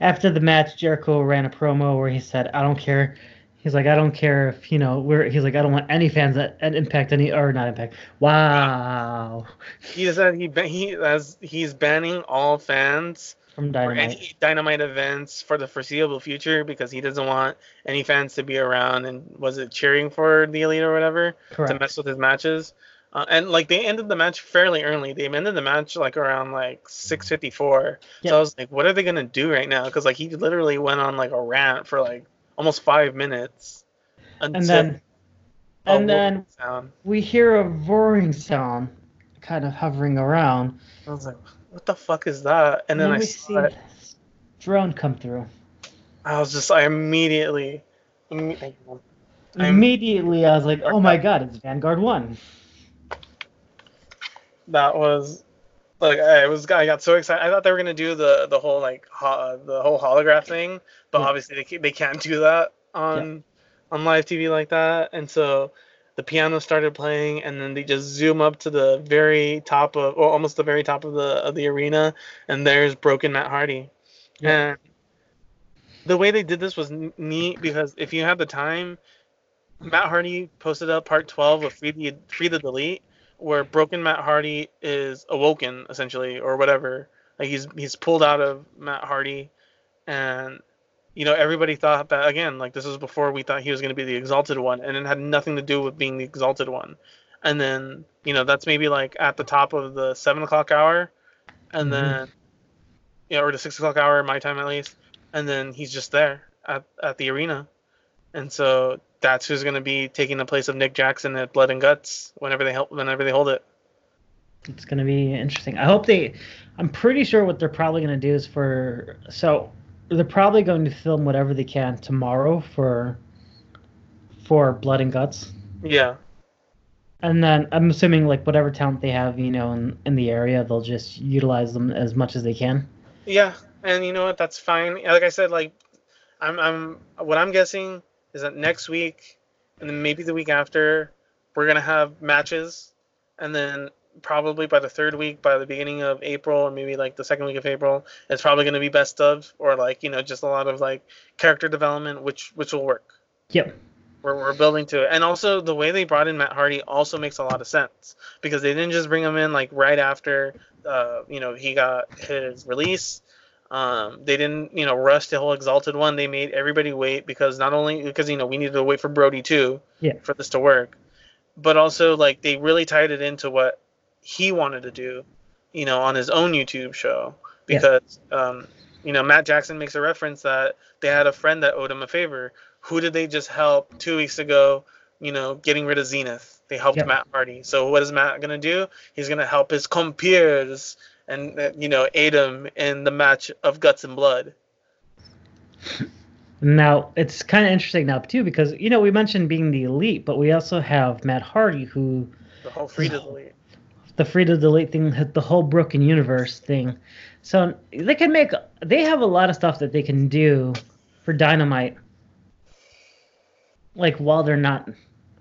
after the match, Jericho ran a promo where he said, "I don't care." He's like, "I don't care if you know we're." He's like, "I don't want any fans that, at Impact any or not Impact." Wow. He said he he as he's banning all fans from Dynamite. any Dynamite events for the foreseeable future because he doesn't want any fans to be around and was it cheering for the elite or whatever Correct. to mess with his matches. Uh, and like they ended the match fairly early. They ended the match like around like 6:54. Yep. So I was like, what are they gonna do right now? Because like he literally went on like a rant for like almost five minutes. And then, and then sound. we hear a roaring sound, kind of hovering around. I was like, what the fuck is that? And then, I see it. drone come through. I was just, I immediately, Mm, Immediately, I was like, "Oh my god, it's Vanguard One." that was like I was I got so excited. I thought they were gonna do the the whole like ho- the whole holograph thing, but Yeah. obviously they can't, they can't do that on on live TV like that. And so the piano started playing, and then they just zoom up to the very top of, or almost the very top of the of the arena, and there's broken Matt Hardy. Yeah. And the way they did this was neat because if you had the time, Matt Hardy posted up part 12 of Free the Free the Delete, where broken Matt Hardy is awoken essentially, or whatever. Like he's he's pulled out of Matt Hardy, and you know everybody thought that again. Like this was before we thought he was going to be the Exalted One, and it had nothing to do with being the Exalted One. And then you know that's maybe like at the top of the seven o'clock hour, and Mhm. then yeah, you know, or the six o'clock hour, my time at least, and then he's just there at at the arena, and so that's who's going to be taking the place of Nick Jackson at Blood and Guts whenever they help whenever they hold it. It's gonna be interesting. I hope they. I'm pretty sure what they're probably gonna do is for so they're probably going to film whatever they can tomorrow for for Blood and Guts, Yeah, and then I'm assuming like whatever talent they have, you know, in in the area, they'll just utilize them as much as they can. yeah, and you know what? That's fine. Like I said, like I'm I'm what I'm guessing is that next week and then maybe the week after we're gonna have matches, and then probably by the third week, by the beginning of April, or maybe like the second week of April, it's probably gonna be best of or like you know just a lot of like character development, which which will work. Yep. we're, we're building to it and also the way they brought in matt hardy also makes a lot of sense because they didn't just bring him in like right after uh, you know he got his release um, they didn't you know rush the whole exalted one they made everybody wait because not only because you know we needed to wait for brodie too Yeah. for this to work but also like they really tied it into what he wanted to do you know on his own youtube show Yeah. because um, you know matt jackson makes a reference that they had a friend that owed him a favor who did they just help two weeks ago? You know, getting rid of Zenith. They helped Yep. Matt Hardy. So what is Matt gonna do? He's gonna help his compeers and uh, you know aid him in the match of guts and blood. Now it's kind of interesting now too because you know we mentioned being the elite, but we also have Matt Hardy who The whole free the delete. The free the delete thing, the whole broken universe thing. So they can make they have a lot of stuff that they can do for Dynamite. Like while they're not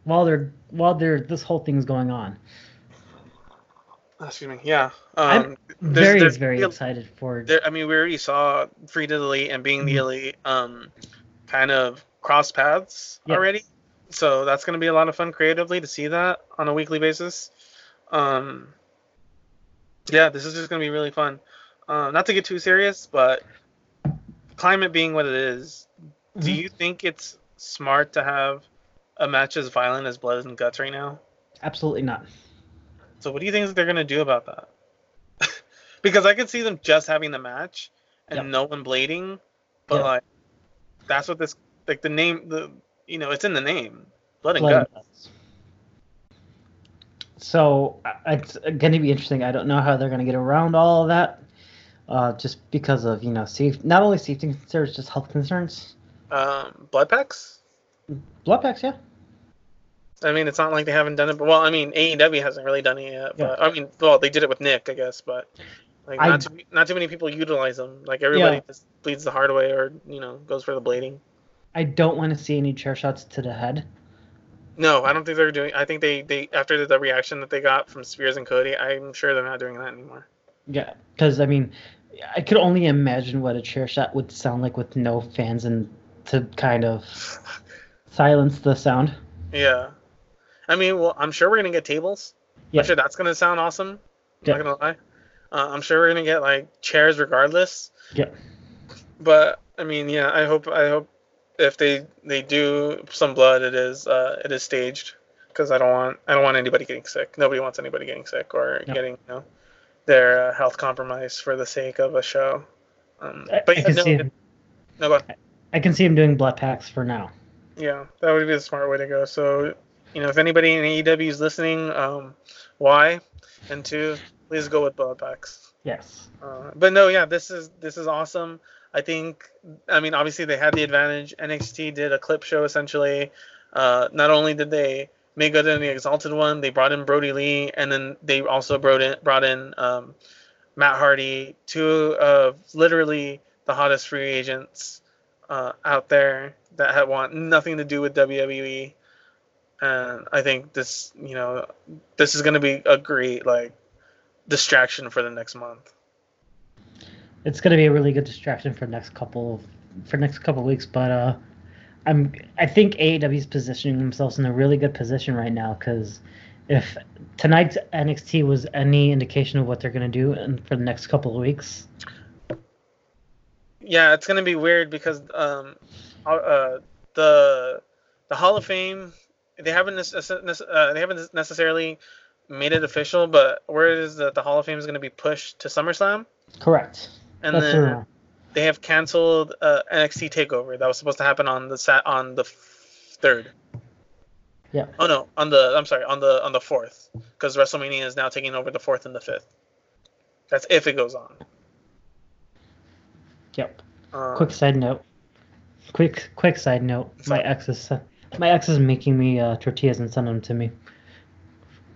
while they're while they're this whole thing's going on. Excuse me. Yeah. I'm Um, there's- very there's very excited for there, I mean, we already saw free the delete and being the Mhm. elite um, kind of cross paths Yeah. already. So that's going to be a lot of fun creatively to see that on a weekly basis. Um, yeah, this is just going to be really fun. Uh, not to get too serious, but climate being what it is, do Mhm. you think it's smart to have a match as violent as Blood and Guts right now? absolutely not. So what do you think they're gonna do about that? because I could see them just having the match and Yep. no one blading, but Yep. like that's what this like the name the you know it's in the name blood and Blood guts. and Guts. So it's going to be interesting. I don't know how they're going to get around all of that, uh, just because of you know safe not only safety concerns, just health concerns. Um, blood packs. Blood packs, yeah. I mean, it's not like they haven't done it, but well, I mean, AEW hasn't really done it yet. But Yeah. I mean, well, they did it with Nick, I guess, but like I- not too not too many people utilize them. Like everybody Yeah. just bleeds the hard way, or you know, goes for the blading. I don't want to see any chair shots to the head. No, I don't think they're doing. I think they they after the reaction that they got from Spears and Cody, I'm sure they're not doing that anymore. Yeah, because I mean, I could only imagine what a chair shot would sound like with no fans and to kind of silence the sound. Yeah. I mean, well, I'm sure we're gonna get tables. Yeah. I'm sure that's gonna sound awesome. Yeah. Not gonna lie. Uh, I'm sure we're gonna get like chairs regardless. Yeah. But I mean, yeah, I hope I hope if they they do some blood, it is uh it is staged because I don't want I don't want anybody getting sick. Nobody wants anybody getting sick or No. getting you know their uh, health compromised for the sake of a show. Um, I, but I yeah, can no, see it- him, no, go. I can see him doing blood packs for now. Yeah, that would be the smart way to go. So, you know, if anybody in AEW is listening, um, why? And two, please go with blood packs. Yes. Uh, but no, yeah, this is this is awesome. I think, I mean, obviously they had the advantage. NXT did a clip show essentially. Uh, not only did they make good in the Exalted one, they brought in Brodie Lee, and then they also brought in brought in um, Matt Hardy, two of literally the hottest free agents uh, out there that had want nothing to do with WWE. And I think this, you know, this is going to be a great like distraction for the next month. It's gonna be a really good distraction for next couple for next couple weeks, but uh, I'm I think AEW is positioning themselves in a really good position right now because if tonight's NXT was any indication of what they're gonna do in, for the next couple of weeks, Yeah, it's gonna be weird because um, uh, the the Hall of Fame they haven't uh, they haven't necessarily made it official, but where is is that the Hall of Fame is gonna be pushed to SummerSlam, correct. And That's then true. they have canceled uh, NXT Takeover that was supposed to happen on the sat on the third. Yeah. Oh no, on the I'm sorry, on the on the fourth, because WrestleMania is now taking over the fourth and the fifth. That's if it goes on. Yep. Um, Quick side note. Quick quick side note. My ex is my ex is making me uh, tortillas and sending them to me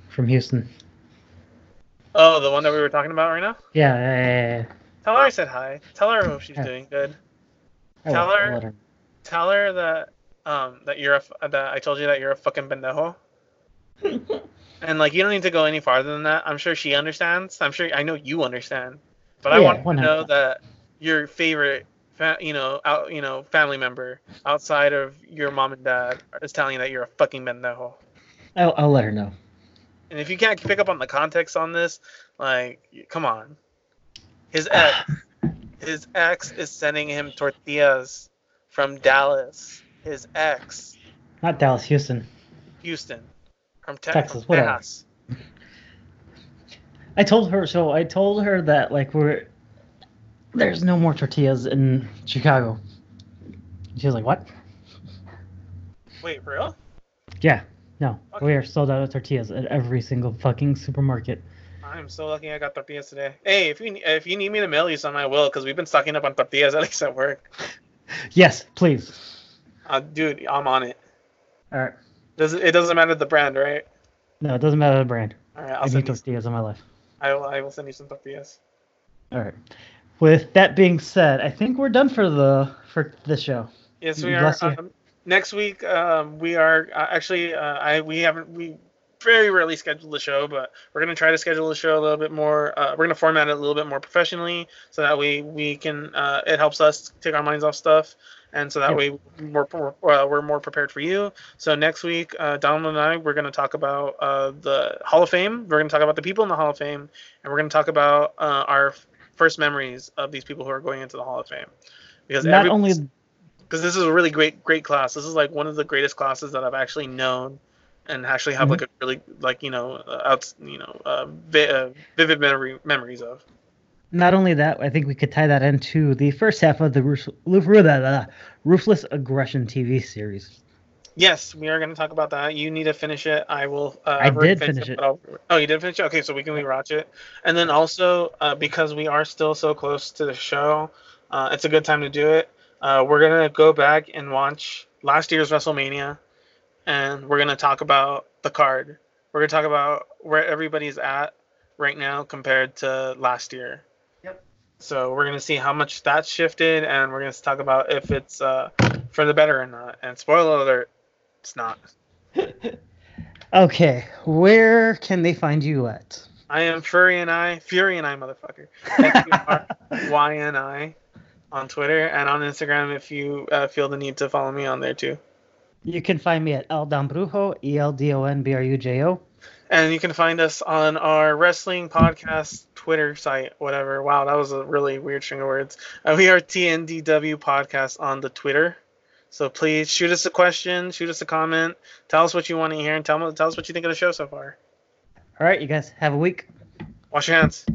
from Houston. Oh, the one that we were talking about right now. Yeah, yeah, yeah, yeah. Tell her I said hi. Tell her I hope she's doing good. Tell will- her- her- Tell her that um that you're a f- that I told you that you're a fucking pendejo. And like you don't need to go any farther than that. I'm sure she understands. I'm sure I know you understand. But I Yeah, want to 100%. know that your favorite, fa- you know, out, you know, family member outside of your mom and dad is telling you that you're a fucking pendejo. I'll, I'll let her know. And if you can't pick up on the context on this, like, come on. His ex, his ex is sending him tortillas from Dallas. His ex, Not Dallas, Houston. Houston, from Te- Texas, from whatever. Tejas. I told her so. I told her that like we're there's no more tortillas in Chicago. She was like, "What?" Wait, real? Yeah, no, Okay. we are sold out of tortillas at every single fucking supermarket. I'm so lucky I got tortillas today. Hey, if you if you need me to mail you some, I will, because we've been stocking up on tortillas at least at work. Yes, please. Uh, dude, I'm on it. All right. Does it doesn't matter the brand, right? No, it doesn't matter the brand. All right, i I'll need send you. tortillas in my life. I will I will send you some tortillas. All right. With that being said, I think we're done for the for this show. Yes, we are. Bless you. Um, next week, um, we are uh, actually. Uh, I we haven't we very rarely schedule the show, but we're gonna try to schedule the show a little bit more. Uh, we're gonna format it a little bit more professionally, so that way we can. Uh, it helps us take our minds off stuff, and so that Yeah. way we're we're, uh, we're more prepared for you. So next week, uh, Donald and I we're gonna talk about uh, the Hall of Fame. We're gonna talk about the people in the Hall of Fame, and we're gonna talk about uh, our first memories of these people who are going into the Hall of Fame. Because Not only because this is a really great great class. This is like one of the greatest classes that I've actually known, and actually have Mhm. like a really like you know uh, out you know uh, vi- uh, vivid memory memories of. not only that, I think we could tie that into the first half of the Ruthless, Ruthless, Ruthless Aggression TV series. Yes, we are going to talk about that. You need to finish it. I will. Uh, I did finish it. oh, you did finish it. Okay, so we can rewatch it. And then also uh, because we are still so close to the show, uh, it's a good time to do it. Uh, we're gonna go back and watch last year's WrestleMania, and we're gonna talk about the card. We're gonna talk about where everybody's at right now compared to last year. Yep. So we're gonna see how much that's shifted, and we're gonna talk about if it's uh, for the better or not. And spoiler alert, it's not. Okay, where can they find you at? I am Fury and I, Fury and I, motherfucker. F-U-R-Y and I on Twitter and on Instagram if you uh, feel the need to follow me on there too. You can find me at El Don Brujo, E L D O N B R U J O. And you can find us on our wrestling podcast Twitter site, whatever. Wow, that was a really weird string of words. Uh, we are TNDW Podcast on the Twitter. So please shoot us a question, shoot us a comment, tell us what you want to hear, and tell, tell us what you think of the show so far. All right, you guys have a week. Wash your hands.